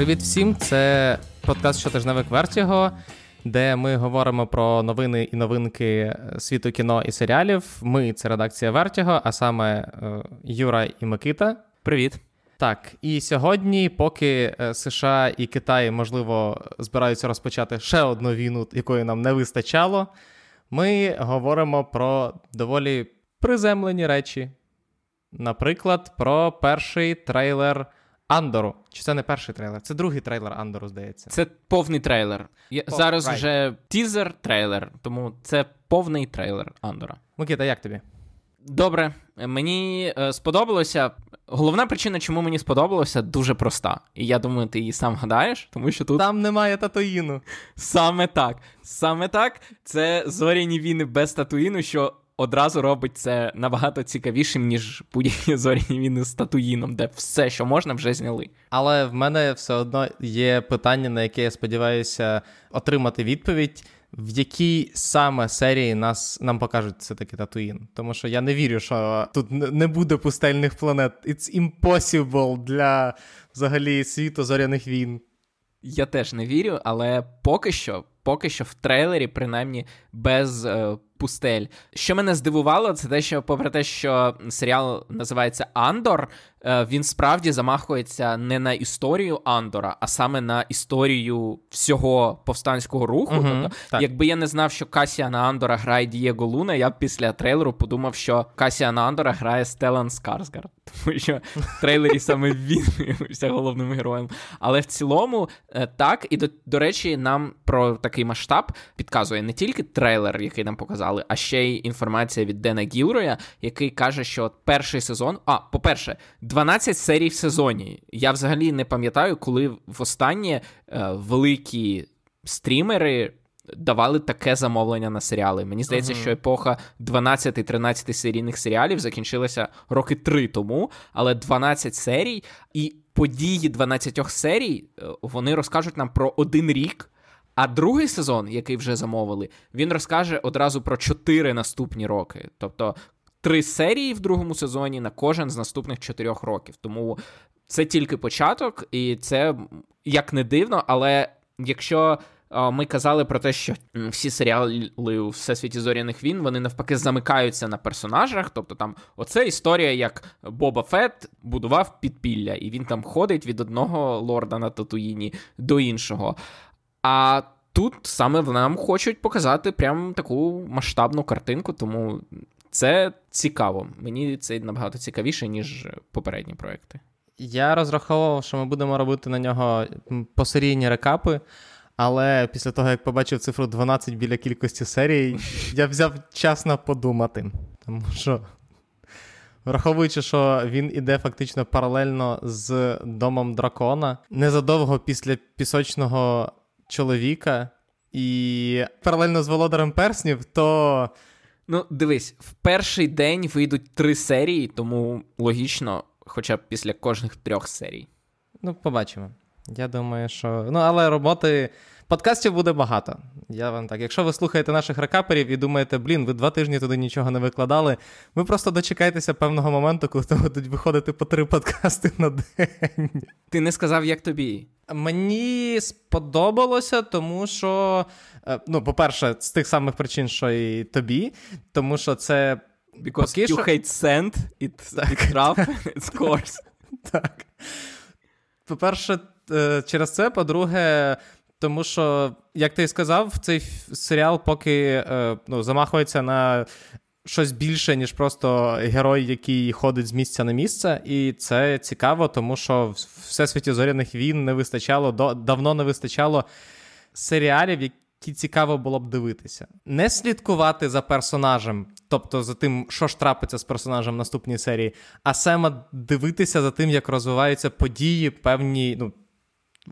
Привіт всім! Це подкаст щотижневик Вертіго, де ми говоримо про новини і новинки світу кіно і серіалів. Ми це редакція Вертіго, а саме е, Юра і Микита. Привіт. Так, і сьогодні, поки е, США і Китай, можливо, збираються розпочати ще одну війну, якої нам не вистачало, ми говоримо про доволі приземлені речі. Наприклад, про перший трейлер Андору. Чи це не перший трейлер? Це другий трейлер Андору, здається. Це повний трейлер. Я, Пов... Зараз right. вже тізер трейлер, тому це повний трейлер Андора. Микита, як тобі? Добре, мені е, сподобалося. Головна причина, чому мені сподобалося, дуже проста. І я думаю, ти її сам гадаєш, тому що тут там немає татуїну. Саме так. Саме так. Це зоряні війни без татуїну, що одразу робить це набагато цікавішим, ніж будь-які зоряні війни з татуїном, де все, що можна, вже зняли. Але в мене все одно є питання, на яке я сподіваюся отримати відповідь. В якій саме серії нас нам покажуть все таки Татуїн. Тому що я не вірю, що тут не буде пустельних планет. It's impossible для взагалі світу зоряних війн. Я теж не вірю, але поки що, поки що в трейлері, принаймні, без е, пустель. Що мене здивувало, це те, що, попри те, що серіал називається Андор, е, він справді замахується не на історію Андора, а саме на історію всього повстанського руху. Угу, тобто, так. якби я не знав, що Касіана Андора грає Дієго Луна, я б після трейлеру подумав, що Касіана Андора грає Стелан Скарсгард. Тому що в трейлері саме він виявився головним героєм. Але в цілому, е, так, і до, до речі, нам про такий масштаб підказує не тільки трейлер, який нам показали, а ще й інформація від Дена Гілроя, який каже, що перший сезон. А, по-перше, 12 серій в сезоні. Я взагалі не пам'ятаю, коли востаннє е, великі стрімери. Давали таке замовлення на серіали. Мені здається, uh-huh. що епоха 12-13 серійних серіалів закінчилася роки три тому, але 12 серій, і події 12 серій вони розкажуть нам про один рік. А другий сезон, який вже замовили, він розкаже одразу про чотири наступні роки. Тобто три серії в другому сезоні на кожен з наступних чотирьох років. Тому це тільки початок, і це як не дивно, але якщо. Ми казали про те, що всі серіали у Всесвіті зоряних війн вони навпаки замикаються на персонажах. Тобто там оце історія, як Боба Фет будував підпілля, і він там ходить від одного лорда на Татуїні до іншого. А тут саме в нам хочуть показати прям таку масштабну картинку, тому це цікаво. Мені це набагато цікавіше, ніж попередні проекти. Я розраховував, що ми будемо робити на нього посерійні рекапи. Але після того, як побачив цифру 12 біля кількості серій, я взяв час на подумати. Тому що, враховуючи, що він іде фактично паралельно з домом дракона, незадовго після пісочного чоловіка і паралельно з володарем перснів, то. Ну, дивись, в перший день вийдуть три серії, тому логічно, хоча б після кожних трьох серій. Ну, побачимо. Я думаю, що. Ну, але роботи. Подкастів буде багато. Я вам так. Якщо ви слухаєте наших рекаперів і думаєте, блін, ви два тижні туди нічого не викладали, ви просто дочекайтеся певного моменту, коли там будуть виходити по три подкасти на день. Ти не сказав, як тобі? Мені сподобалося, тому що, ну, по-перше, з тих самих причин, що і тобі, тому що це. Because Поки you що... hate sand, it's, it's rough, it's coarse. Так. По-перше, через це, по-друге, тому що, як ти сказав, цей серіал поки ну, замахується на щось більше, ніж просто герой, який ходить з місця на місце. І це цікаво, тому що в Всесвіті зоряних війн не вистачало, давно не вистачало серіалів, які цікаво було б дивитися. Не слідкувати за персонажем, тобто за тим, що ж трапиться з персонажем в наступній серії, а саме дивитися за тим, як розвиваються події певні ну,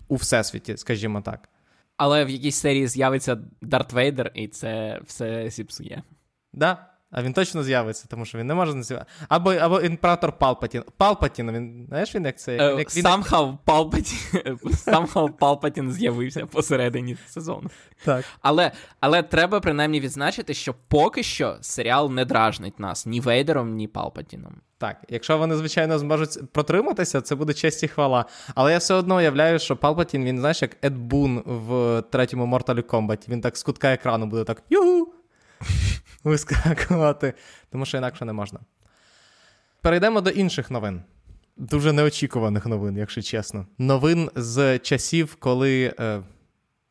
у всесвіті, скажімо так. Але в якійсь серії з'явиться Дарт Вейдер, і це все зіпсує. Да, А він точно з'явиться, тому що він не може називати. Або або імператор Палпатін. Палпатін, він знаєш він як це? Е, Як, він... Somehow Palpatine, somehow Palpatine з'явився посередині сезону. Так. Але але треба принаймні відзначити, що поки що серіал не дражнить нас ні Вейдером, ні Палпатіном. Так, якщо вони, звичайно, зможуть протриматися, це буде честь і хвала. Але я все одно уявляю, що Палпатін, він, знаєш, як Ед Бун в третьому Mortal Kombat. Він так з кутка екрану буде так югу вискакувати, тому що інакше не можна. Перейдемо до інших новин. Дуже неочікуваних новин, якщо чесно. Новин з часів, коли е,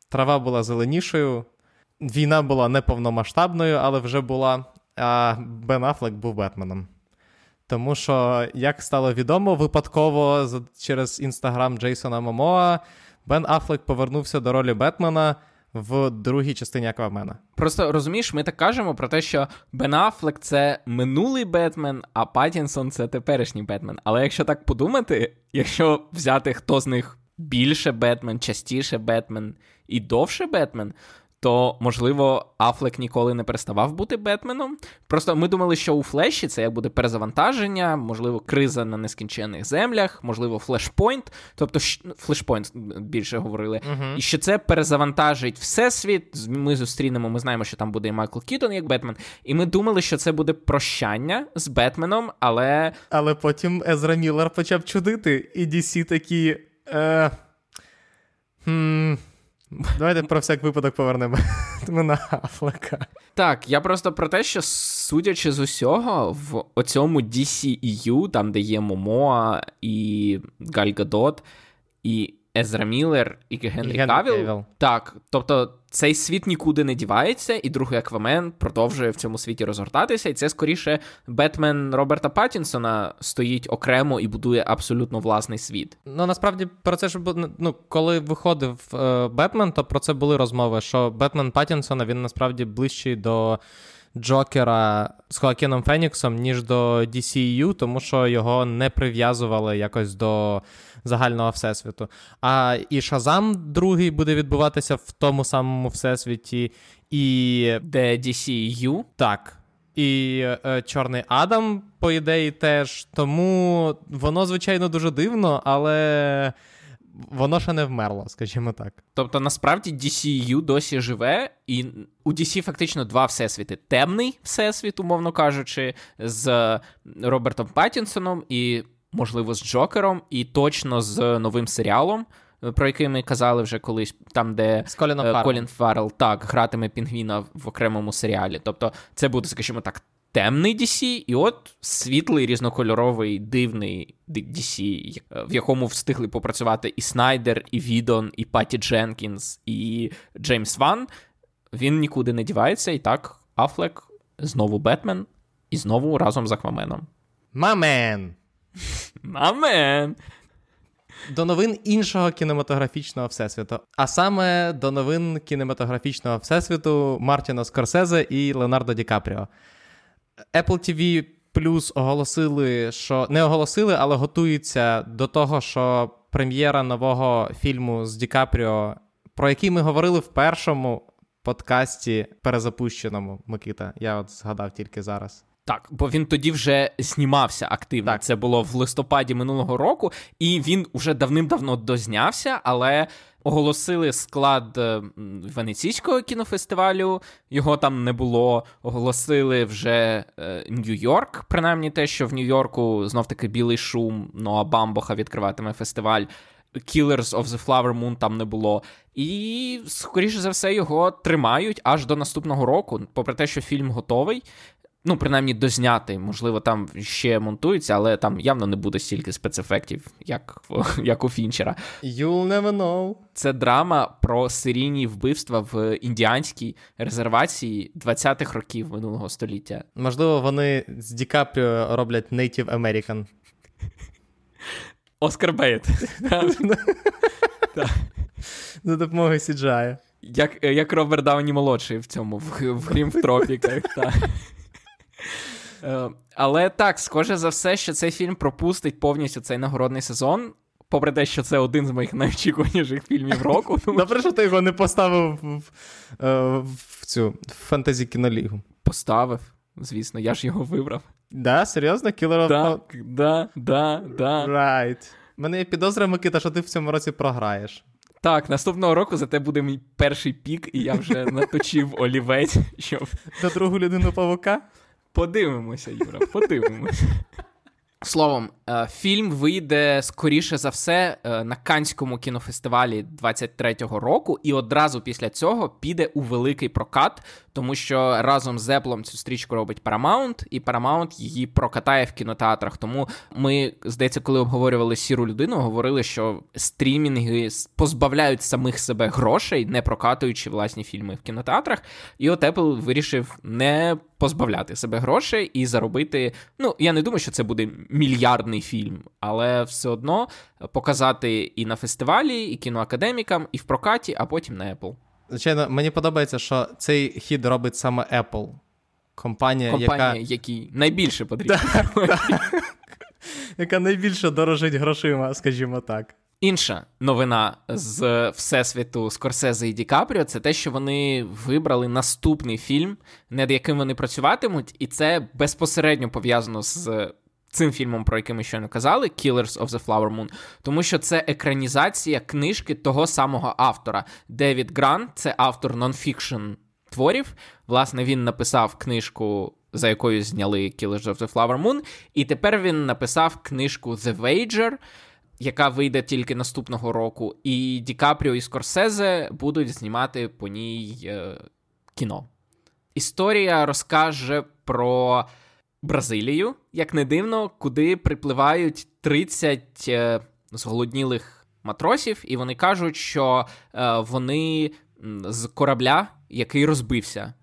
трава була зеленішою, війна була неповномасштабною, але вже була, а Бен Аффлек був Бетменом. Тому що, як стало відомо, випадково через інстаграм Джейсона Момоа Бен Аффлек повернувся до ролі Бетмена в другій частині Аквамена. Просто розумієш, ми так кажемо про те, що Бен Аффлек — це минулий Бетмен, а Паттінсон — це теперішній Бетмен. Але якщо так подумати, якщо взяти хто з них більше Бетмен, частіше Бетмен і довше Бетмен, то, можливо, Афлек ніколи не переставав бути Бетменом. Просто ми думали, що у Флеші це як буде перезавантаження, можливо, криза на нескінченних землях, можливо, флешпойнт, тобто ну, флешпойнт більше говорили, uh-huh. і що це перезавантажить всесвіт. Ми зустрінемо, ми знаємо, що там буде і Майкл Кітон як Бетмен. І ми думали, що це буде прощання з Бетменом, але. Але потім Езра Міллер почав чудити, і DC такі. Е... Хм... Давайте про всяк випадок повернемо на Афлека. Так, я просто про те, що судячи з усього, в оцьому DCEU, там де є Момоа і Гальгадот, і Езра Міллер і Генрі Кавіл. Так, тобто цей світ нікуди не дівається, і другий Аквамен продовжує в цьому світі розгортатися. І це скоріше Бетмен Роберта Паттінсона стоїть окремо і будує абсолютно власний світ. Ну насправді про це ж ну, коли виходив е, Бетмен, то про це були розмови. Що Бетмен Паттінсона він насправді ближчий до. Джокера з Хоакіном Феніксом, ніж до DCU, тому що його не прив'язували якось до загального всесвіту. А і Шазам другий буде відбуватися в тому самому всесвіті. і... Де DCU? Так. І е, Чорний Адам, по ідеї, теж. Тому воно, звичайно, дуже дивно, але воно ще не вмерло, скажімо так. Тобто, насправді DCU досі живе, і у DC фактично два всесвіти: темний всесвіт, умовно кажучи, з Робертом Паттінсоном і, можливо, з Джокером, і точно з новим серіалом. Про який ми казали вже колись, там, де з е, Колін Фаррелл так гратиме Пінгвіна в окремому серіалі. Тобто, це буде, скажімо так, темний DC, і от світлий, різнокольоровий, дивний DC, в якому встигли попрацювати і Снайдер, і Відон, і Паті Дженкінс, і Джеймс Ван. Він нікуди не дівається, і так, Афлек знову Бетмен, і знову разом з Акваменом. My man! Мамен! До новин іншого кінематографічного всесвіту. А саме до новин кінематографічного всесвіту Мартіна Скорсезе і Леонардо Ді Капріо. Apple TV Plus оголосили, що не оголосили, але готуються до того, що прем'єра нового фільму з Ді Капріо, про який ми говорили в першому подкасті перезапущеному Микита. Я от згадав тільки зараз. Так, бо він тоді вже знімався активно. Так. Це було в листопаді минулого року, і він уже давним-давно дознявся, але оголосили склад е, Венеційського кінофестивалю. Його там не було. Оголосили вже е, Нью-Йорк, принаймні те, що в Нью-Йорку знов таки білий шум, ну а Бамбоха відкриватиме фестиваль. Killers of the Flower Moon там не було. І, скоріше за все, його тримають аж до наступного року. Попри те, що фільм готовий, Ну, принаймні, дознятий, можливо, там ще монтується, але там явно не буде стільки спецефектів, як як у Фінчера. You'll never know. Це драма про серійні вбивства в індіанській резервації 20-х років минулого століття. Можливо, вони з Ді Капріо роблять Native American. Оскар Бейт. За допомогою CGI. Як як Роберт Дауні молодший в цьому в Грім в тропіках. Е, але так, схоже за все, що цей фільм пропустить повністю цей нагородний сезон. Попри те, що це один з моїх найочікуваніших фільмів року. Добре, що ти його не поставив в, в, е, в цю фентезі кінолігу. Поставив. звісно, я ж його вибрав. Да, серйозно? Killer of да, да, да. Right. Мене є підозра, Микита, що ти в цьому році програєш. Так, наступного року зате буде мій перший пік, і я вже наточив олівець, щоб. На другу людину павука? Подивимося, Юра, подивимося. Словом, е, фільм вийде скоріше за все е, на Канському кінофестивалі 23-го року, і одразу після цього піде у великий прокат, тому що разом з Apple цю стрічку робить Paramount, і Paramount її прокатає в кінотеатрах. Тому ми, здається, коли обговорювали сіру людину, говорили, що стрімінги позбавляють самих себе грошей, не прокатуючи власні фільми в кінотеатрах. І от Apple вирішив не позбавляти себе грошей і заробити. Ну, я не думаю, що це буде мільярдний фільм, але все одно показати і на фестивалі, і кіноакадемікам, і в прокаті, а потім на Apple. Звичайно, мені подобається, що цей хід робить саме Apple. Компанія, Компанія яка якій найбільше потрібно. яка найбільше дорожить грошима, скажімо так. Інша новина з Всесвіту Скорсезе і Ді Капріо це те, що вони вибрали наступний фільм, над яким вони працюватимуть, і це безпосередньо пов'язано з цим фільмом, про який ми щойно казали, Killers of the Flower Moon, тому що це екранізація книжки того самого автора. Девід Грант, це автор нонфікшн творів. Власне, він написав книжку. За якою зняли Killers of the Flower Moon, і тепер він написав книжку The Wager, яка вийде тільки наступного року, і Ді Капріо і Скорсезе будуть знімати по ній е, кіно. Історія розкаже про Бразилію, як не дивно, куди припливають 30 е, зголоднілих матросів, і вони кажуть, що е, вони з корабля, який розбився.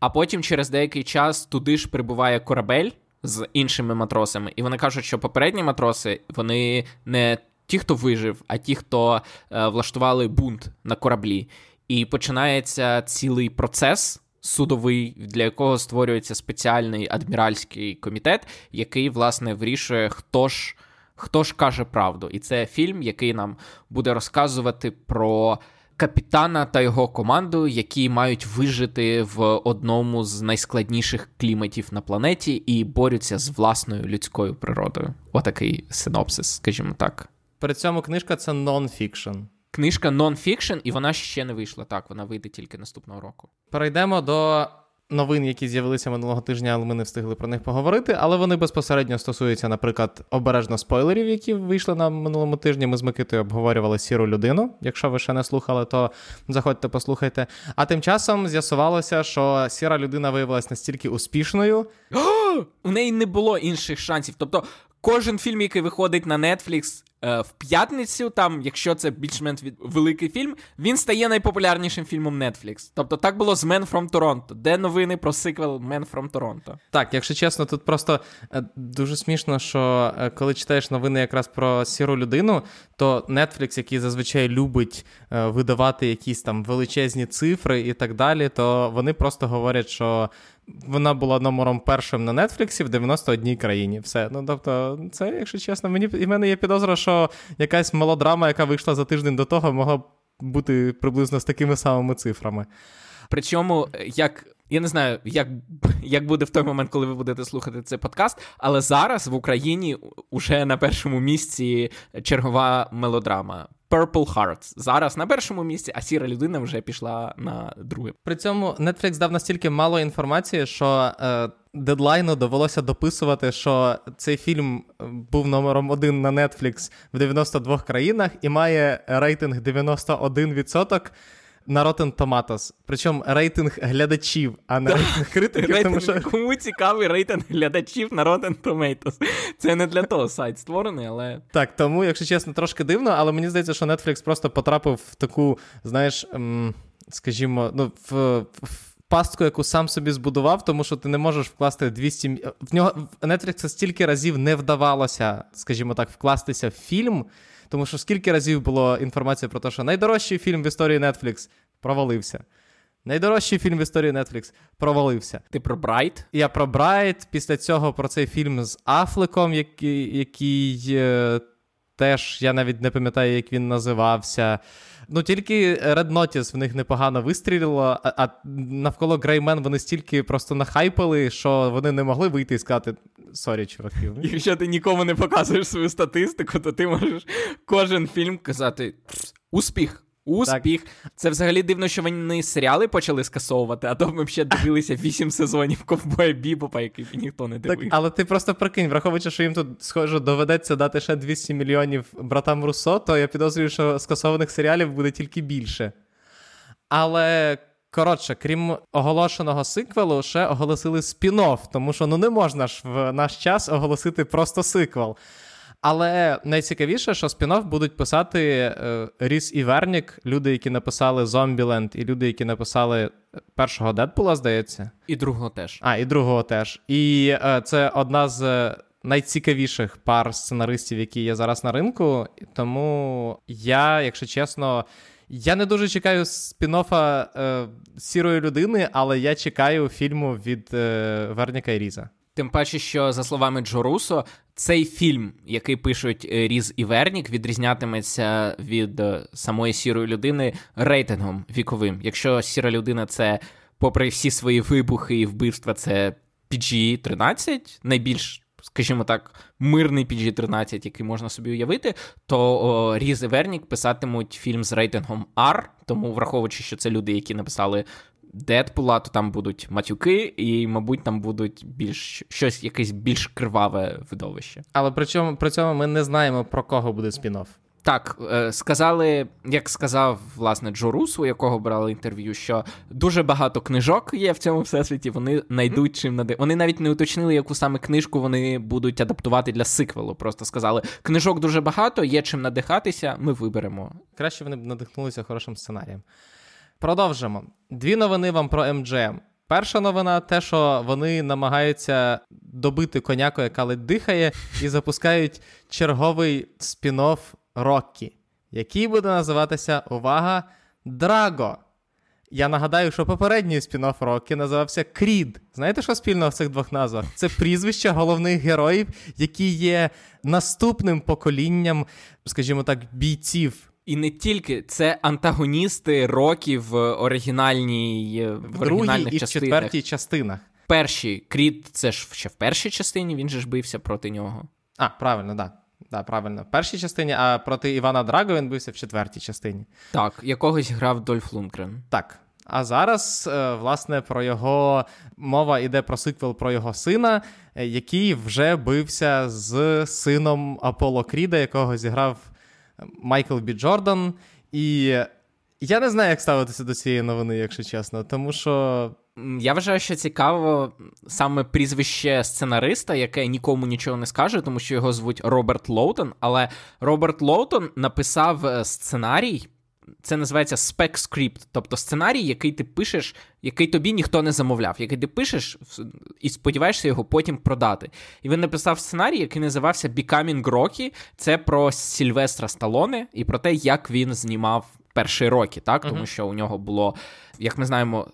А потім через деякий час туди ж прибуває корабель з іншими матросами, і вони кажуть, що попередні матроси вони не ті, хто вижив, а ті, хто е, влаштували бунт на кораблі. І починається цілий процес судовий, для якого створюється спеціальний адміральський комітет, який, власне, вирішує, хто ж хто ж каже правду. І це фільм, який нам буде розказувати про. Капітана та його команду, які мають вижити в одному з найскладніших кліматів на планеті і борються з власною людською природою. Отакий синопсис, скажімо так. При цьому книжка це нон-фікшн. Книжка нон-фікшн, і вона ще не вийшла. Так, вона вийде тільки наступного року. Перейдемо до новин, які з'явилися минулого тижня, але ми не встигли про них поговорити. Але вони безпосередньо стосуються, наприклад, обережно спойлерів, які вийшли на минулому тижні. Ми з Микитою обговорювали сіру людину. Якщо ви ще не слухали, то заходьте, послухайте. А тим часом з'ясувалося, що сіра людина виявилася настільки успішною. У неї не було інших шансів. Тобто, кожен фільм, який виходить на Netflix, в п'ятницю, там, якщо це більш-менш великий фільм, він стає найпопулярнішим фільмом Netflix. Тобто так було з Man from Toronto. Де новини про сиквел Man from Toronto? Так, якщо чесно, тут просто е, дуже смішно, що е, коли читаєш новини якраз про сіру людину, то Netflix, який зазвичай любить видавати якісь там величезні цифри і так далі, то вони просто говорять, що вона була номером першим на Нетфліксі в 91 країні. Все. Ну тобто, це, якщо чесно, мені і в мене є підозра, що якась мелодрама, яка вийшла за тиждень до того, могла бути приблизно з такими самими цифрами. Причому, як. Я не знаю, як як буде в той момент, коли ви будете слухати цей подкаст, але зараз в Україні вже на першому місці чергова мелодрама Purple Hearts. Зараз на першому місці, а сіра людина вже пішла на друге. При цьому Netflix дав настільки мало інформації, що е, дедлайну довелося дописувати, що цей фільм був номером один на Netflix в 92 країнах і має рейтинг 91% на Rotten Tomatoes. Причому рейтинг глядачів, а не рейтинг критиків. Рейтинг, тому що... Кому цікавий рейтинг глядачів на Rotten Tomatoes? Це не для того сайт створений, але. Так, тому, якщо чесно, трошки дивно, але мені здається, що Netflix просто потрапив в таку, знаєш, ем, скажімо, ну, в. в Пастку, яку сам собі збудував, тому що ти не можеш вкласти 200... В нього в Netflix стільки разів не вдавалося, скажімо так, вкластися в фільм, тому що скільки разів було інформація про те, що найдорожчий фільм в історії Netflix провалився. Найдорожчий фільм в історії Netflix провалився. Ти про Брайт? Я про Брайт. Після цього про цей фільм з Афлеком, який який е, теж я навіть не пам'ятаю, як він називався. Ну тільки Red Notice в них непогано вистрілило, а, а навколо Gray Man вони стільки просто нахайпали, що вони не могли вийти і сказати sorry, чуваки. Якщо ти нікому не показуєш свою статистику, то ти можеш кожен фільм казати успіх. Успіх. Так. Це взагалі дивно, що вони серіали почали скасовувати, а то ми б ще дивилися вісім сезонів ковбоя Бібопа, який ніхто не дивився. Так, Але ти просто прикинь, враховуючи, що їм тут, схоже, доведеться дати ще 200 мільйонів братам Руссо, то я підозрюю, що скасованих серіалів буде тільки більше. Але. Коротше, крім оголошеного сиквелу, ще оголосили спін-офф, тому що ну не можна ж в наш час оголосити просто сиквел. Але найцікавіше, що спін-офф будуть писати е, Ріс і Вернік, люди, які написали Зомбіленд, і люди, які написали першого Дедпула, здається. І другого теж. А, і другого теж. І е, це одна з найцікавіших пар сценаристів, які є зараз на ринку. Тому я, якщо чесно. Я не дуже чекаю спін-оффа е, сірої людини, але я чекаю фільму від е, Верніка і Різа. Тим паче, що за словами Джо Русо, цей фільм, який пишуть е, Різ і Вернік, відрізнятиметься від е, самої сірої людини рейтингом віковим. Якщо сіра людина це, попри всі свої вибухи і вбивства, це PG-13, найбільш. Скажімо так, мирний PG-13, який можна собі уявити, то о, Різ і Вернік писатимуть фільм з рейтингом R, тому враховуючи, що це люди, які написали Дедпула, то там будуть матюки, і, мабуть, там будуть більш щось, якесь більш криваве видовище. Але при цьому при цьому ми не знаємо про кого буде спін-офф. Так, е, сказали, як сказав власне Джо Рус, у якого брали інтерв'ю, що дуже багато книжок є в цьому всесвіті. Вони знайдуть чим нади. Вони навіть не уточнили, яку саме книжку вони будуть адаптувати для сиквелу. Просто сказали: книжок дуже багато, є чим надихатися. Ми виберемо. Краще вони б надихнулися хорошим сценарієм. Продовжимо. Дві новини вам про MGM. Перша новина те, що вони намагаються добити коняку, яка ледь дихає, і запускають черговий спін-офф Роккі, який буде називатися Увага! Драго. Я нагадаю, що попередній спін-офф Роккі називався Крід. Знаєте, що спільно в цих двох назвах? Це прізвища головних героїв, які є наступним поколінням, скажімо так, бійців і не тільки це антагоністи років в оригінальній в, в оригінальних і в четвертій частинах. Перші Кріт, це ж ще в першій частині, він же ж бився проти нього. А, правильно, так. Да. Да, правильно, в першій частині, а проти Івана Драго він бився в четвертій частині. Так, якогось грав Дольф Лунгрен. Так. А зараз, е, власне, про його мова йде про сиквел про його сина, е, який вже бився з сином Аполло Кріда, якого зіграв Майкл Бі Джордан. І я не знаю, як ставитися до цієї новини, якщо чесно, тому що. Я вважаю, що цікаво саме прізвище сценариста, яке нікому нічого не скаже, тому що його звуть Роберт Лоутон. Але Роберт Лоутон написав е, сценарій це називається spec-script, тобто сценарій, який ти пишеш, який тобі ніхто не замовляв, який ти пишеш і сподіваєшся його потім продати. І він написав сценарій, який називався Becoming Rocky. Це про Сільвестра Сталоне і про те, як він знімав перші роки, так? Тому uh-huh. що у нього було, як ми знаємо,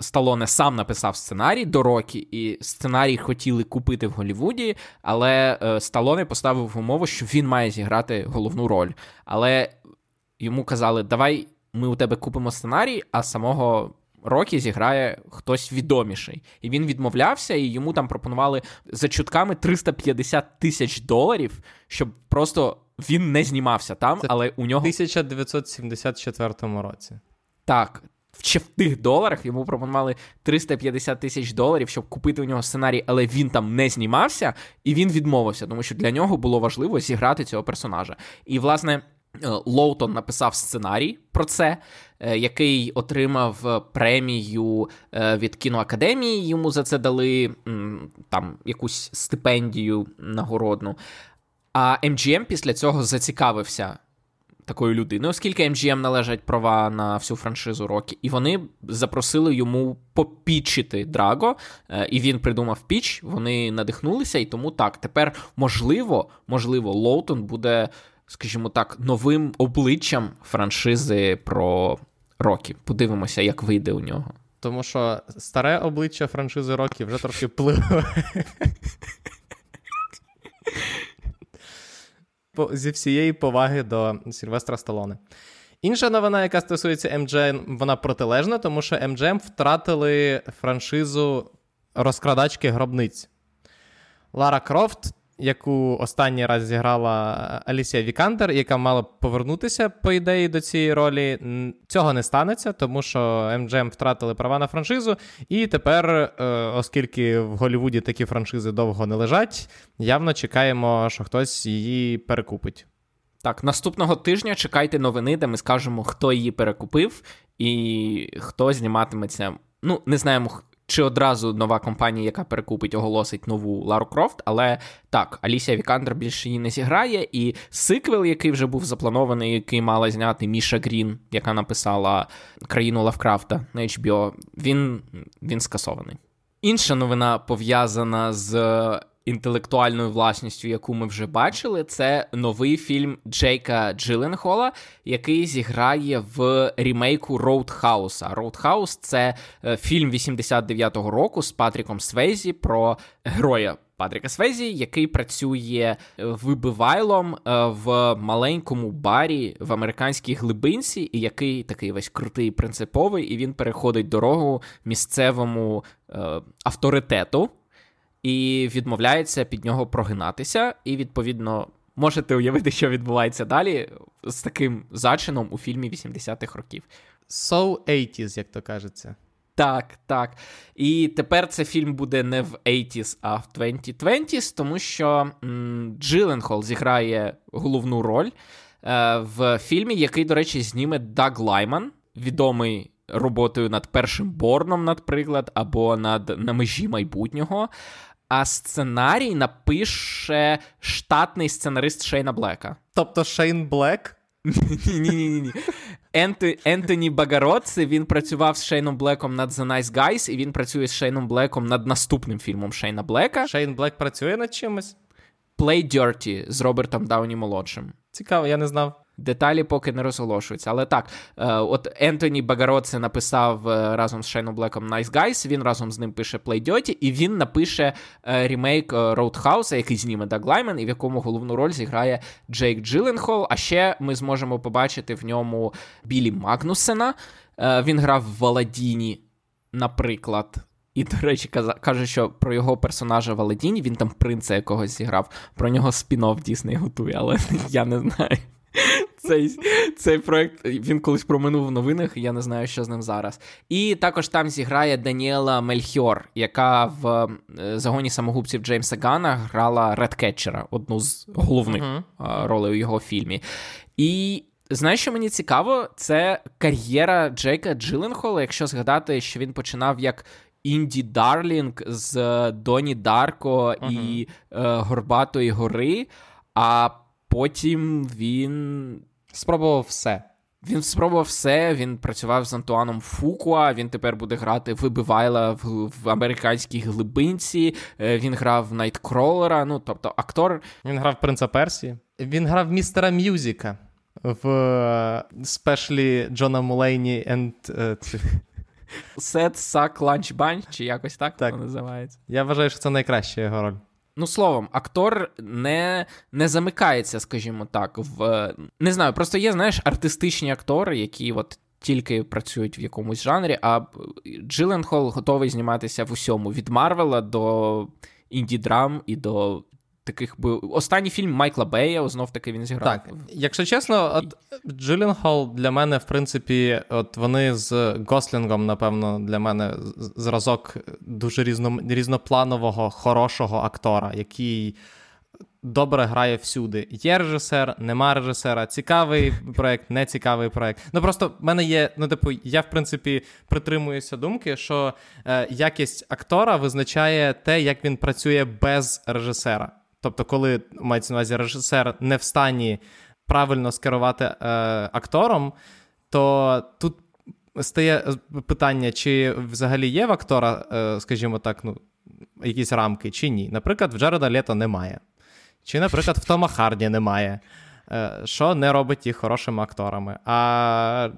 Сталоне сам написав сценарій до Рокі, і сценарій хотіли купити в Голлівуді, але е, Сталоне поставив умову, що він має зіграти головну роль. Але йому казали, давай ми у тебе купимо сценарій, а самого Рокі зіграє хтось відоміший. І він відмовлявся, і йому там пропонували за чутками 350 тисяч доларів, щоб просто він не знімався там, Це але у нього. В 1974 році. Так. В тих доларах йому пропонували 350 тисяч доларів, щоб купити у нього сценарій, але він там не знімався, і він відмовився, тому що для нього було важливо зіграти цього персонажа. І, власне, Лоутон написав сценарій про це, е, який отримав е, премію від кіноакадемії. Йому за це дали там якусь стипендію нагородну. А MGM після цього зацікавився такою людиною, оскільки MGM належать права на всю франшизу Рокі, і вони запросили йому попічити Драго, і він придумав піч. Вони надихнулися, і тому так, тепер можливо, можливо, Лоутон буде скажімо так, новим обличчям франшизи про Рокі. Подивимося, як вийде у нього. Тому що старе обличчя франшизи Рокі вже трохи пливе. Зі всієї поваги до Сільвестра Сталоне. Інша новина, яка стосується MGM, вона протилежна, тому що MGM втратили франшизу розкрадачки гробниць. Лара Крофт, яку останній раз зіграла Алісія Вікандер, яка мала повернутися, по ідеї, до цієї ролі. Цього не станеться, тому що MGM втратили права на франшизу, і тепер, е, оскільки в Голлівуді такі франшизи довго не лежать, явно чекаємо, що хтось її перекупить. Так, наступного тижня чекайте новини, де ми скажемо, хто її перекупив і хто зніматиметься. Ну, не знаємо, чи одразу нова компанія, яка перекупить, оголосить нову Лару Крофт. Але так, Алісія Вікандер більше її не зіграє. І сиквел, який вже був запланований, який мала зняти Міша Грін, яка написала країну Лавкрафта на HBO, він, він скасований. Інша новина пов'язана з інтелектуальною власністю, яку ми вже бачили, це новий фільм Джейка Джиленхола, який зіграє в рімейку Роудхауса. Роудхаус це е, фільм 89-го року з Патріком Свейзі про героя. Патріка Свейзі, який працює е, вибивайлом е, в маленькому барі в американській глибинці, і який такий весь крутий принциповий, і він переходить дорогу місцевому е, авторитету і відмовляється під нього прогинатися. І, відповідно, можете уявити, що відбувається далі з таким зачином у фільмі 80-х років. So 80s, як то кажеться. Так, так. І тепер цей фільм буде не в 80s, а в 2020s, тому що м- Джиленхол зіграє головну роль е, в фільмі, який, до речі, зніме Даг Лайман, відомий роботою над першим Борном, наприклад, або над на межі майбутнього а сценарій напише штатний сценарист Шейна Блека. Тобто Шейн Блек? Ні-ні-ні. Ентоні Багароци, він працював з Шейном Блеком над The Nice Guys, і він працює з Шейном Блеком над наступним фільмом Шейна Блека. Шейн Блек працює над чимось? Play Dirty з Робертом Дауні молодшим. Цікаво, я не знав. Деталі поки не розголошуються. Але так, е, от Ентоні Багароце написав е, разом з Шейном Блеком Nice Guys, Він разом з ним пише Play Dirty, і він напише е, ремейк Roadhouse, який зніме Даг Лаймен, і в якому головну роль зіграє Джейк Джилленхол. А ще ми зможемо побачити в ньому Білі Магнусена. Він грав в в Аладіні, наприклад. І, до речі, каже, що про його персонажа в Аладіні, він там принца якогось зіграв. Про нього спін-офф Дісней готує, але я не знаю. Цей цей проект він колись проминув в новинах, я не знаю, що з ним зараз. І також там зіграє Даніела Мельхіор, яка в е, загоні самогубців Джеймса Гана грала Редкетчера, одну з головних uh-huh. ролей у його фільмі. І знаєш, що мені цікаво, це кар'єра Джейка Джиленхола, якщо згадати, що він починав як. indie darling з Доні Дарко uh-huh. і е, Горбатої гори. А потім він спробував все. Він спробував все. Він працював з Антуаном Фукуа. Він тепер буде грати вибивайла в, в американській глибинці. Е, він грав Найткролера. Ну тобто, актор. Він грав принца Персії. Він грав містера Мюзіка в е, special і Джона Мулейні and. the Sack Lunch Bunch, чи якось так, так воно називається. Я вважаю, що це найкраща його роль. Ну, словом, актор не не замикається, скажімо так, в не знаю, просто є, знаєш, артистичні актори, які от тільки працюють в якомусь жанрі, а Джиленхол готовий зніматися в усьому від Марвела до інді-драм і до таких би останній фільм Майкла Бея, знов таки він зіграв. Так, якщо чесно, от Джилленхол для мене, в принципі, от вони з Гослінгом, напевно, для мене зразок дуже різно, різнопланового, хорошого актора, який. Добре грає всюди. Є режисер, нема режисера, цікавий проект, не цікавий проект. Ну просто в мене є. Ну, типу, я в принципі притримуюся думки, що е, якість актора визначає те, як він працює без режисера. Тобто, коли мається на увазі режисер не в стані правильно скерувати е, актором, то тут стає питання, чи взагалі є в актора, е, скажімо так, ну, якісь рамки, чи ні. Наприклад, в Джареда Лето немає. Чи, наприклад, в Тома Харді немає. Е, що не робить їх хорошими акторами. А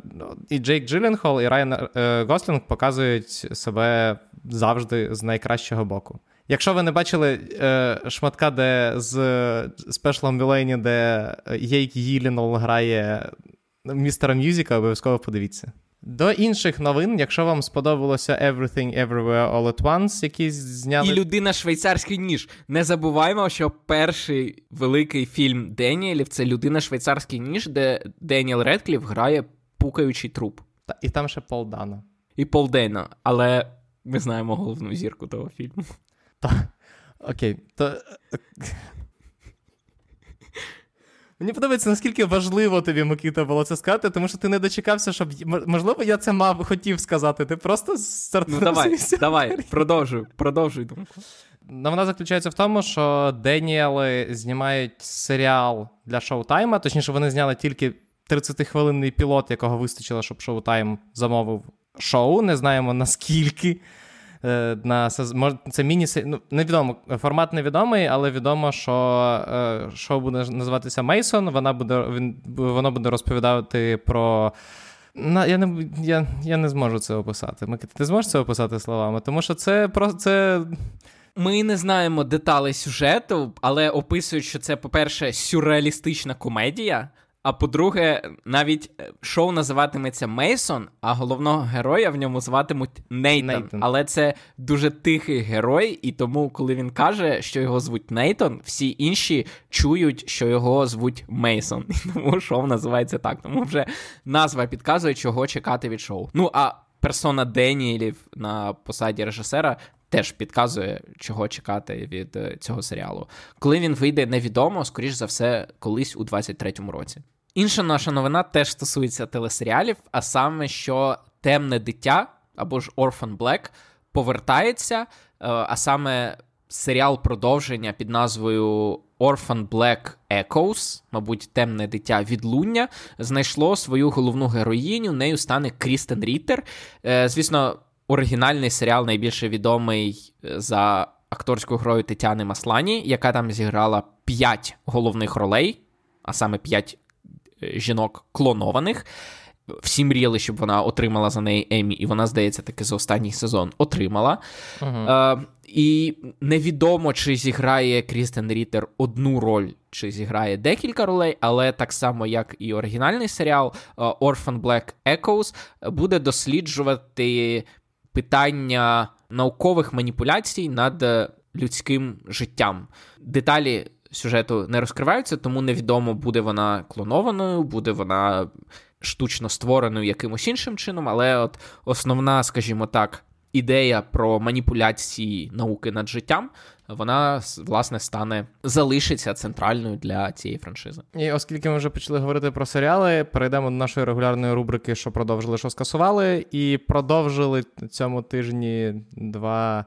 і Джейк Джилленхол, і Райан е, Гослінг показують себе завжди з найкращого боку. Якщо ви не бачили е, шматка, де з Special Villainy, де Єйк Їлінол грає містера Мюзіка, обов'язково подивіться. До інших новин, якщо вам сподобалося Everything Everywhere All at Once, який зняли. І людина швейцарський ніж. Не забуваємо, що перший великий фільм Деніелів це людина швейцарський ніж, де Деніел Редкліф грає пукаючий труп. Та, І там ще Пол Дана. І Пол Дейна, але ми знаємо головну зірку того фільму. Та, Окей, то. Мені подобається, наскільки важливо тобі, Микита, було це сказати, тому що ти не дочекався, щоб. Можливо, я це мав хотів сказати. Ти просто стартував. Ну, давай, давай, продовжуй, продовжуй думку. Вона заключається в тому, що Деніели знімають серіал для шоу-тайма, точніше, вони зняли тільки 30-хвилинний пілот, якого вистачило, щоб шоу-тайм замовив шоу. Не знаємо наскільки. Е, на це міні ну, невідомо. Формат невідомий, але відомо, що е, шоу буде називатися Мейсон. Вона буде він воно буде розповідати про. Я не я, я не зможу це описати. Микита, ти зможеш це описати словами? Тому що це просто це. Ми не знаємо деталей сюжету, але описують, що це, по-перше, сюрреалістична комедія. А по-друге, навіть е, шоу називатиметься Мейсон, а головного героя в ньому зватимуть Нейтан. Нейтан. Але це дуже тихий герой, і тому, коли він каже, що його звуть Нейтон, всі інші чують, що його звуть Мейсон. І тому шоу називається так. Тому вже назва підказує, чого чекати від шоу. Ну а персона Деніелів на посаді режисера теж підказує, чого чекати від е, цього серіалу. Коли він вийде, невідомо, скоріш за все, колись у 23-му році. Інша наша новина теж стосується телесеріалів, а саме, що темне дитя або ж Orphan Black повертається, е, а саме серіал продовження під назвою Orphan Black Echoes, мабуть, темне дитя відлуння, знайшло свою головну героїню. Нею стане Крістен Ріттер. Е, звісно, оригінальний серіал найбільше відомий е, за акторською грою Тетяни Маслані, яка там зіграла п'ять головних ролей, а саме п'ять жінок клонованих. Всі мріяли, щоб вона отримала за неї Емі, і вона, здається, таки за останній сезон отримала. Uh-huh. Е, І невідомо, чи зіграє Крістен Рітер одну роль, чи зіграє декілька ролей, але так само, як і оригінальний серіал Orphan Black Echoes буде досліджувати питання наукових маніпуляцій над е, людським життям. Деталі сюжету не розкриваються, тому невідомо, буде вона клонованою, буде вона штучно створеною якимось іншим чином, але от основна, скажімо так, ідея про маніпуляції науки над життям, вона власне стане залишиться центральною для цієї франшизи. І оскільки ми вже почали говорити про серіали, перейдемо до нашої регулярної рубрики, що продовжили, що скасували, і продовжили цьому тижні два.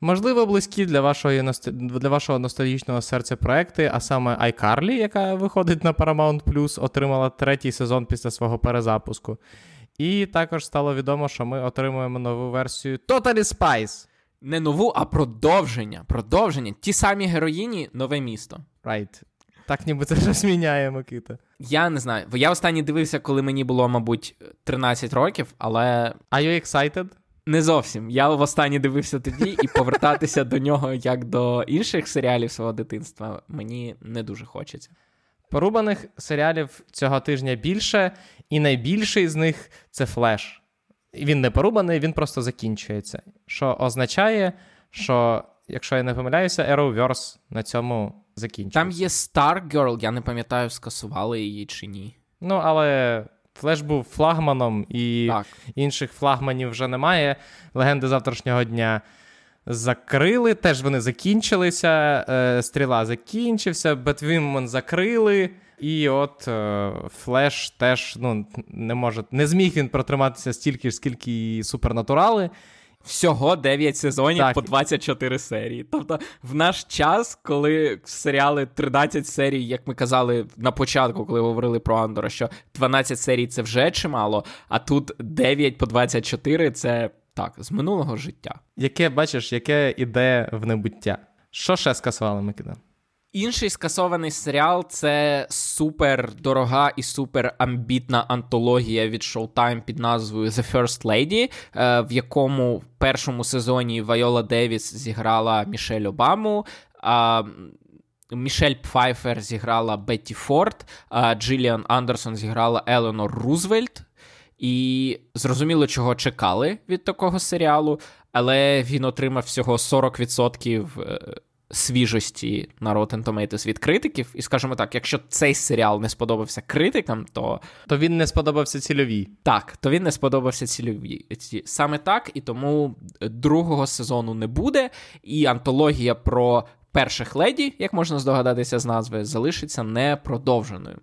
Можливо, близькі для вашого для вашого ностальгічного серця проекти, а саме iCarly, яка виходить на Paramount Plus, отримала третій сезон після свого перезапуску. І також стало відомо, що ми отримуємо нову версію Totally Spice. Не нову, а продовження. Продовження. Ті самі героїні, нове місто. Right. Так ніби це вже зміняє, Микита. Я не знаю. Я останній дивився, коли мені було, мабуть, 13 років, але. Are you excited? Не зовсім. Я востаннє дивився тоді, і повертатися до нього як до інших серіалів свого дитинства мені не дуже хочеться. Порубаних серіалів цього тижня більше, і найбільший з них це флеш. Він не порубаний, він просто закінчується. Що означає, що, якщо я не помиляюся, Arrowverse на цьому закінчується. Там є Stargirl, я не пам'ятаю, скасували її чи ні. Ну, але Флеш був флагманом, і так. інших флагманів вже немає. Легенди завтрашнього дня закрили. Теж вони закінчилися. Е, стріла закінчився, Бетвумен закрили. І от е, Флеш теж ну, не може, не зміг він протриматися стільки ж, скільки і супернатурали. Всього 9 сезонів так. по 24 серії. Тобто, в наш час, коли серіали 13 серій, як ми казали на початку, коли говорили про Андора, що 12 серій це вже чимало, а тут 9 по 24 це так, з минулого життя. Яке бачиш, яке іде в небуття? Що ще скасували Микита? Інший скасований серіал це супер дорога і супер амбітна антологія від Showtime під назвою The First Lady, е, в якому в першому сезоні Вайола Девіс зіграла Мішель Обаму. А Мішель Пфайфер зіграла Бетті Форд, а Джиліан Андерсон зіграла Еленор Рузвельт. І зрозуміло, чого чекали від такого серіалу, але він отримав всього 40% свіжості на Rotten Tomatoes від критиків. І скажімо так, якщо цей серіал не сподобався критикам, то То він не сподобався цільовій. Так, то він не сподобався цільовій. Саме так, і тому другого сезону не буде. І антологія про перших леді, як можна здогадатися з назви, залишиться непродовженою.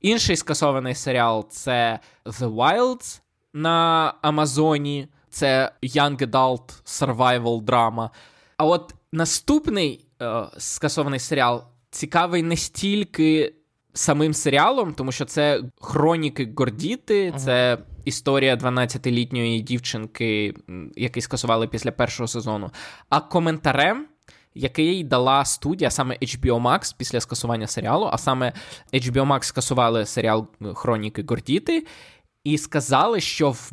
Інший скасований серіал це The Wilds на Амазоні. Це Young Adult Survival драма. А от наступний е, скасований серіал цікавий не стільки самим серіалом, тому що це хроніки Гордіти, uh-huh. це історія 12-літньої дівчинки, який скасували після першого сезону, а коментарем. Який дала студія саме HBO Max після скасування серіалу, а саме HBO Max скасували серіал Хроніки Гордіти, і сказали, що в,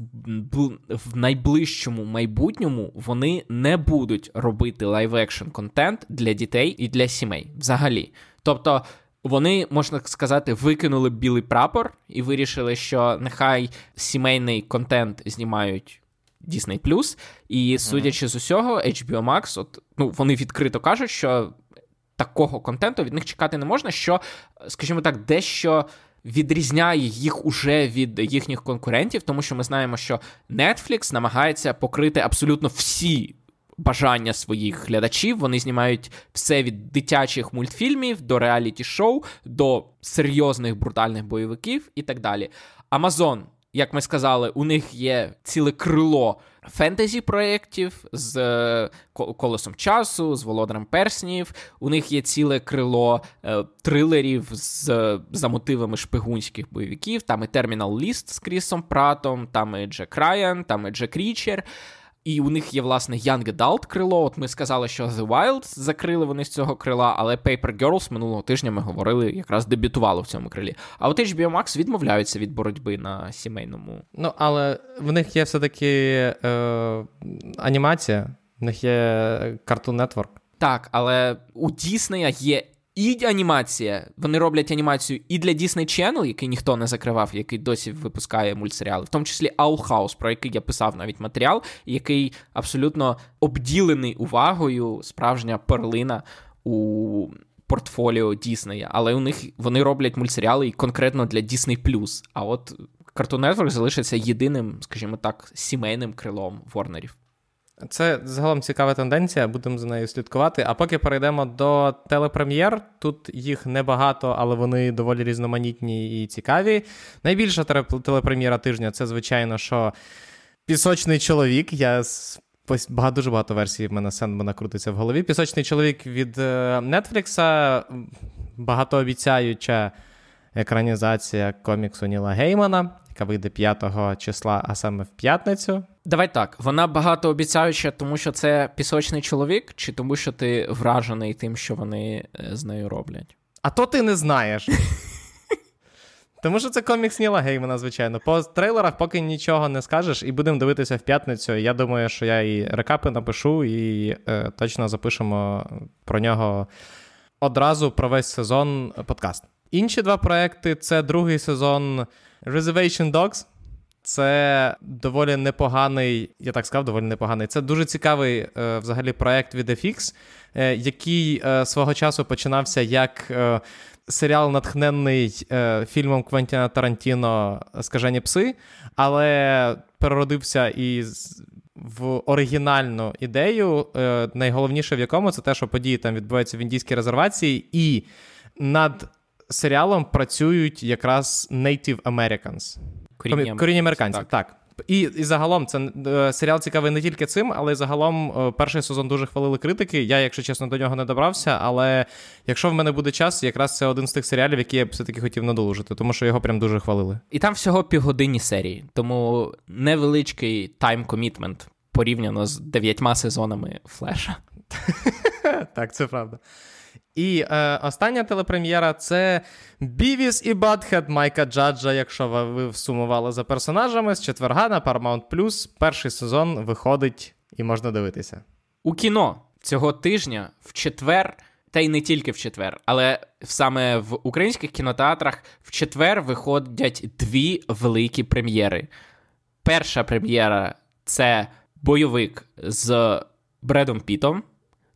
в найближчому майбутньому вони не будуть робити live-action контент для дітей і для сімей взагалі. Тобто. Вони, можна сказати, викинули білий прапор і вирішили, що нехай сімейний контент знімають Disney+. І судячи з усього, HBO Max, от, ну, вони відкрито кажуть, що такого контенту від них чекати не можна, що, скажімо так, дещо відрізняє їх уже від їхніх конкурентів, тому що ми знаємо, що Netflix намагається покрити абсолютно всі. Бажання своїх глядачів вони знімають все від дитячих мультфільмів до реаліті-шоу, до серйозних брутальних бойовиків і так далі. Амазон як ми сказали, у них є ціле крило фентезі проєктів з е, колесом часу, з володарем перснів. У них є ціле крило е, трилерів з за мотивами шпигунських бойовиків. Там і Термінал Ліст з Крісом Пратом, там і Джек Райан, там і Джек Річер. І у них є, власне, Young Adult крило. От ми сказали, що The Wild закрили вони з цього крила, але Paper Girls минулого тижня ми говорили, якраз дебютувало в цьому крилі. А от HBO Max відмовляються від боротьби на сімейному. Ну, але в них є все-таки е, анімація, в них є Cartoon Network. Так, але у Діснея є і анімація. Вони роблять анімацію і для Disney Channel, який ніхто не закривав, який досі випускає мультсеріали, в тому числі House, про який я писав навіть матеріал, який абсолютно обділений увагою, справжня перлина у портфоліо Діснея. Але у них вони роблять мультсеріали і конкретно для Disney+. А от Cartoon Network залишиться єдиним, скажімо так, сімейним крилом Ворнерів. Це загалом цікава тенденція, будемо за нею слідкувати. А поки перейдемо до телепрем'єр, тут їх небагато, але вони доволі різноманітні і цікаві. Найбільша телепрем'єра тижня це, звичайно, що пісочний чоловік. Я багато, Дуже багато версій в мене Сендмана крутиться в голові. Пісочний чоловік від Нетфлікса, багатообіцяюча екранізація коміксу Ніла Геймана, яка вийде 5 числа, а саме в п'ятницю. Давай так, вона багатообіцяюча, тому що це пісочний чоловік, чи тому, що ти вражений тим, що вони е, з нею роблять? А то ти не знаєш. Тому що це комікс Ніла Геймана, звичайно. По трейлерах поки нічого не скажеш, і будемо дивитися в п'ятницю. Я думаю, що я і рекапи напишу, і е, точно запишемо про нього одразу про весь сезон подкаст. Інші два проекти це другий сезон Reservation Dogs. Це доволі непоганий, я так сказав, доволі непоганий. Це дуже цікавий е, взагалі проект від FX, е, який е, свого часу починався як серіал, натхненний е, фільмом Квентіна Тарантіно Скажені пси, але переродився і в оригінальну ідею. Найголовніше в якому це те, що події там відбуваються в індійській резервації, і над серіалом працюють якраз Native Americans. Корінні, Корінні американців, так. так. І і загалом це е, серіал цікавий не тільки цим, але й загалом е, перший сезон дуже хвалили критики. Я, якщо чесно, до нього не добрався. Але якщо в мене буде час, якраз це один з тих серіалів, які я б все-таки хотів надолужити, тому що його прям дуже хвалили. І там всього півгодинні серії, тому невеличкий тайм-комітмент порівняно з дев'ятьма сезонами флеша. Так, це правда. І е, остання телепрем'єра це Бівіс і Бадхед Майка Джаджа. Якщо ви всумували за персонажами з четверга на Paramount+. Перший сезон виходить і можна дивитися. У кіно цього тижня в четвер та й не тільки в четвер, але саме в українських кінотеатрах в четвер виходять дві великі прем'єри. Перша прем'єра це бойовик з Бредом Пітом,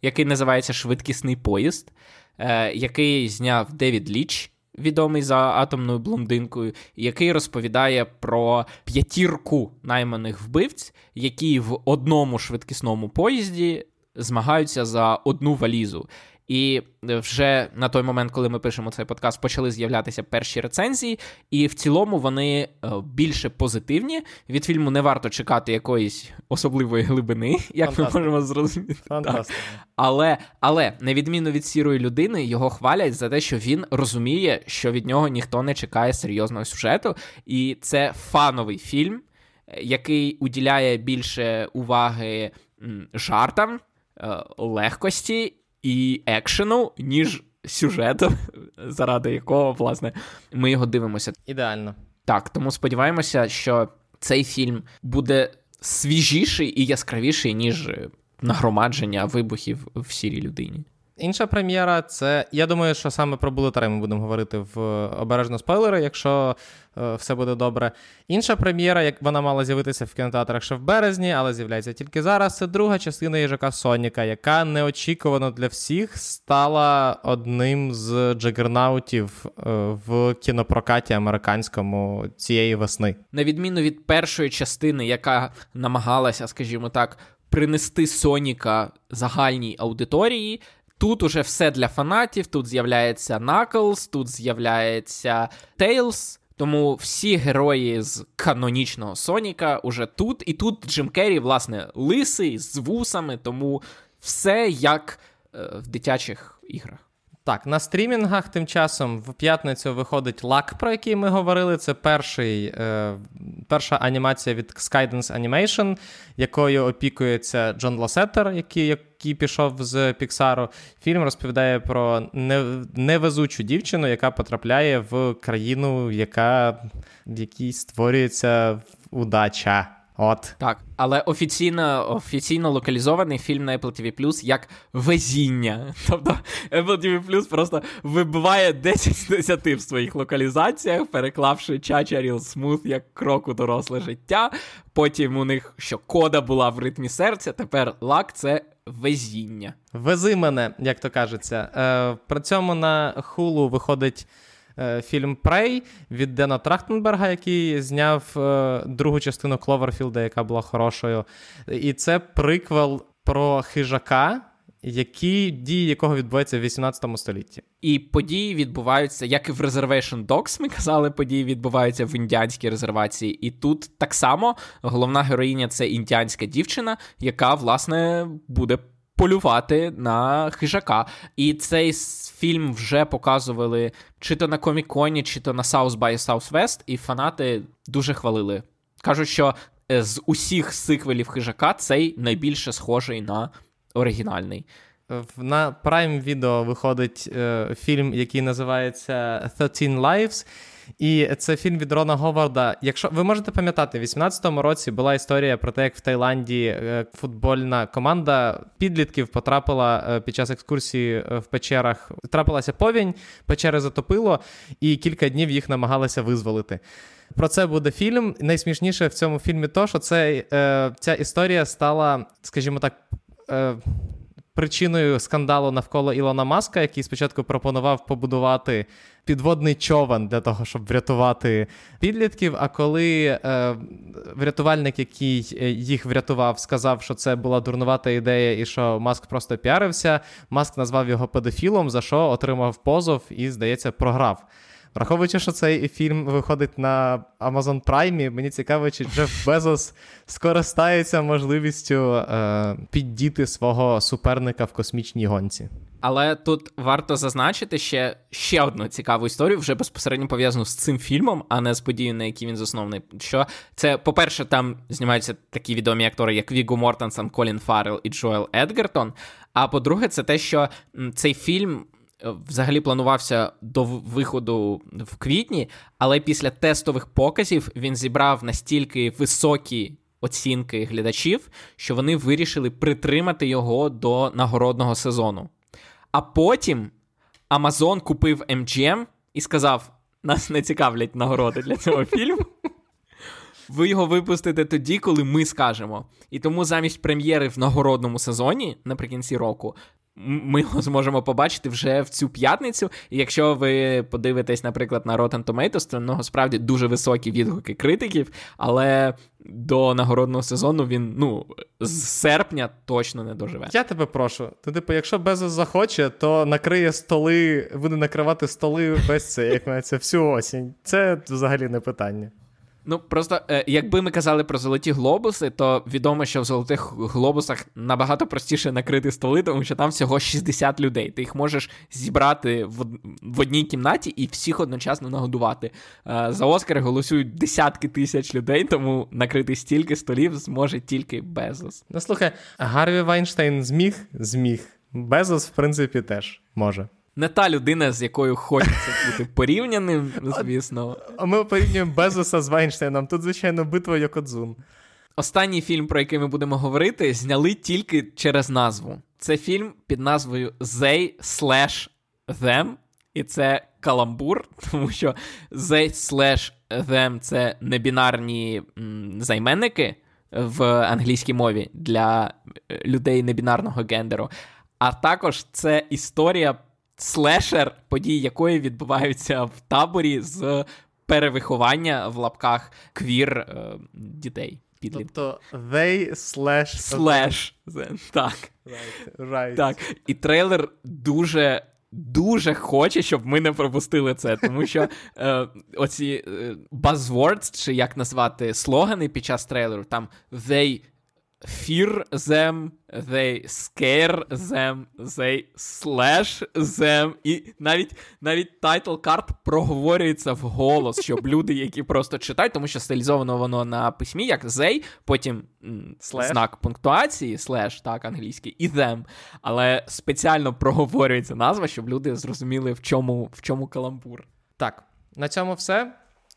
який називається Швидкісний поїзд, е, який зняв Девід Ліч, відомий за атомною блондинкою, який розповідає про п'ятірку найманих вбивць, які в одному швидкісному поїзді змагаються за одну валізу. І вже на той момент, коли ми пишемо цей подкаст, почали з'являтися перші рецензії, і в цілому вони е, більше позитивні. Від фільму не варто чекати якоїсь особливої глибини, як Фантастика. ми можемо зрозуміти. Фантастика. Але, але, на відміну від сірої людини, його хвалять за те, що він розуміє, що від нього ніхто не чекає серйозного сюжету, і це фановий фільм, який уділяє більше уваги жартам, е, легкості і екшену, ніж сюжету, заради якого, власне, ми його дивимося. Ідеально. Так, тому сподіваємося, що цей фільм буде свіжіший і яскравіший, ніж нагромадження вибухів в сірій людині. Інша прем'єра це. Я думаю, що саме про Bullet ми будемо говорити в обережно спойлери, якщо е, все буде добре. Інша прем'єра, як вона мала з'явитися в кінотеатрах ще в березні, але з'являється тільки зараз. Це друга частина їжака Соніка, яка неочікувано для всіх стала одним з джагернаутів е, в кінопрокаті американському цієї весни. На відміну від першої частини, яка намагалася, скажімо так. Принести Соніка загальній аудиторії, Тут уже все для фанатів. Тут з'являється Knuckles, тут з'являється Tails, Тому всі герої з канонічного Соніка уже тут. І тут Джим Керрі, власне, лисий з вусами, тому все як е, в дитячих іграх. Так, на стрімінгах тим часом в п'ятницю виходить лак, про який ми говорили. Це перший, е, перша анімація від Skydance Animation, якою опікується Джон Лосеттер, який який пішов з Піксару. Фільм розповідає про невезучу дівчину, яка потрапляє в країну, яка в якій створюється удача. От. Так, але офіційно офіційно локалізований фільм на Apple TV Plus як везіння. Тобто Apple TV Plus просто вибиває 10 з 10 в своїх локалізаціях, переклавши Чача Ріл Смут як крок у доросле життя. Потім у них що кода була в ритмі серця, тепер лак це везіння. Вези мене, як то кажеться. Е, При цьому на Hulu виходить. Е, фільм Прей від Дена Трахтенберга, який зняв е, другу частину Кловерфілда, яка була хорошою. І це приквел про хижака. Які дії якого відбуваються в 18 столітті, і події відбуваються, як і в Reservation Dogs, ми казали, події відбуваються в індіанській резервації. І тут так само головна героїня це індіанська дівчина, яка власне буде полювати на хижака. І цей фільм вже показували чи то на Коміконі, чи то на South by Southwest, і фанати дуже хвалили. Кажуть, що е, з усіх сиквелів хижака цей найбільше схожий на оригінальний. На Prime Video виходить е, фільм, який називається «13 Lives», і це фільм від Рона Говарда. Якщо ви можете пам'ятати, в 18-му році була історія про те, як в Таїланді е, футбольна команда підлітків потрапила е, під час екскурсії е, в печерах. Трапилася повінь, печери затопило, і кілька днів їх намагалися визволити. Про це буде фільм. Найсмішніше в цьому фільмі то, що це, ця історія стала, скажімо так. Причиною скандалу навколо Ілона Маска, який спочатку пропонував побудувати підводний човен для того, щоб врятувати підлітків. А коли е, врятувальник, який е, їх врятував, сказав, що це була дурнувата ідея, і що Маск просто піарився, Маск назвав його педофілом, за що отримав позов і, здається, програв. Враховуючи, що цей фільм виходить на Amazon Prime, мені цікаво, чи Джеф Безос скористається можливістю е, піддіти свого суперника в космічній гонці. Але тут варто зазначити ще ще одну цікаву історію, вже безпосередньо пов'язану з цим фільмом, а не з подією, на якій він заснований. Що це, по-перше, там знімаються такі відомі актори, як Вігу Мортенсон, Колін Фаррелл і Джоел Едгертон. А по-друге, це те, що цей фільм взагалі планувався до виходу в квітні, але після тестових показів він зібрав настільки високі оцінки глядачів, що вони вирішили притримати його до нагородного сезону. А потім Amazon купив MGM і сказав: нас не цікавлять нагороди для цього фільму. Ви його випустите тоді, коли ми скажемо. І тому замість прем'єри в нагородному сезоні наприкінці року ми його зможемо побачити вже в цю п'ятницю. І якщо ви подивитесь, наприклад, на Rotten Tomatoes, то нього справді дуже високі відгуки критиків, але до нагородного сезону він ну, з серпня точно не доживе. Я тебе прошу. То, типу, якщо Безос захоче, то накриє столи, буде накривати столи весь це, як мається, всю осінь. Це взагалі не питання. Ну просто е, якби ми казали про золоті глобуси, то відомо, що в золотих глобусах набагато простіше накрити столи, тому що там всього 60 людей. Ти їх можеш зібрати в одній кімнаті і всіх одночасно нагодувати. Е, за Оскар голосують десятки тисяч людей, тому накрити стільки столів зможе тільки Безос. Ну слухай, Гарві Вайнштейн зміг? Зміг. Безос, в принципі, теж може. Не та людина, з якою хочеться бути порівняним, звісно. А ми порівнюємо Безоса з Вайнштейном. Тут, звичайно, битва Йокодзун. Останній фільм, про який ми будемо говорити, зняли тільки через назву. Це фільм під назвою They slash Them, і це каламбур, тому що They slash Them це небінарні займенники в англійській мові для е, людей небінарного гендеру. А також це історія слешер, події якої відбуваються в таборі з перевиховання в лапках квір е, дітей. Тобто they slash Slash. Так. Right. right. Так. І трейлер дуже. Дуже хоче, щоб ми не пропустили це, тому що е, оці е, buzzwords, чи як назвати слогани під час трейлеру, там they fear them, they scare them, they slash them. І навіть навіть title card проговорюється вголос, щоб люди, які просто читають, тому що стилізовано воно на письмі, як they, потім slash. знак пунктуації, слеш, так, англійський, і them. Але спеціально проговорюється назва, щоб люди зрозуміли, в чому, в чому каламбур. Так, на цьому все.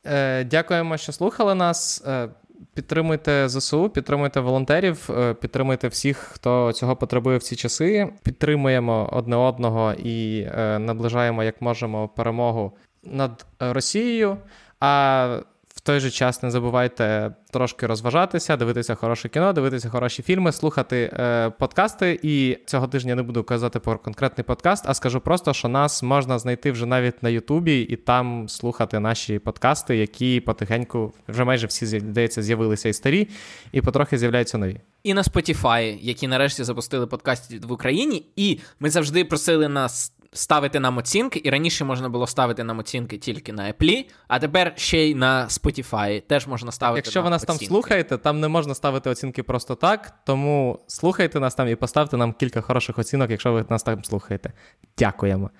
Е, Дякуємо, що слухали нас. Е, Підтримуйте ЗСУ, підтримуйте волонтерів, е, підтримуйте всіх, хто цього потребує в ці часи. Підтримуємо одне одного і е, наближаємо як можемо перемогу над Росією. А той же час не забувайте трошки розважатися, дивитися хороше кіно, дивитися хороші фільми, слухати е, подкасти. І цього тижня не буду казати про конкретний подкаст, а скажу просто, що нас можна знайти вже навіть на Ютубі і там слухати наші подкасти, які потихеньку вже майже всі здається з'явилися і старі, і потрохи з'являються нові. І на Spotify, які нарешті запустили подкасти в Україні, і ми завжди просили нас ставити нам оцінки, і раніше можна було ставити нам оцінки тільки на Apple, а тепер ще й на Spotify теж можна ставити. Якщо ви нас оцінки. там слухаєте, там не можна ставити оцінки просто так. Тому слухайте нас там і поставте нам кілька хороших оцінок, якщо ви нас там слухаєте. Дякуємо.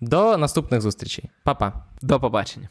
До наступних зустрічей. Па-па. До побачення.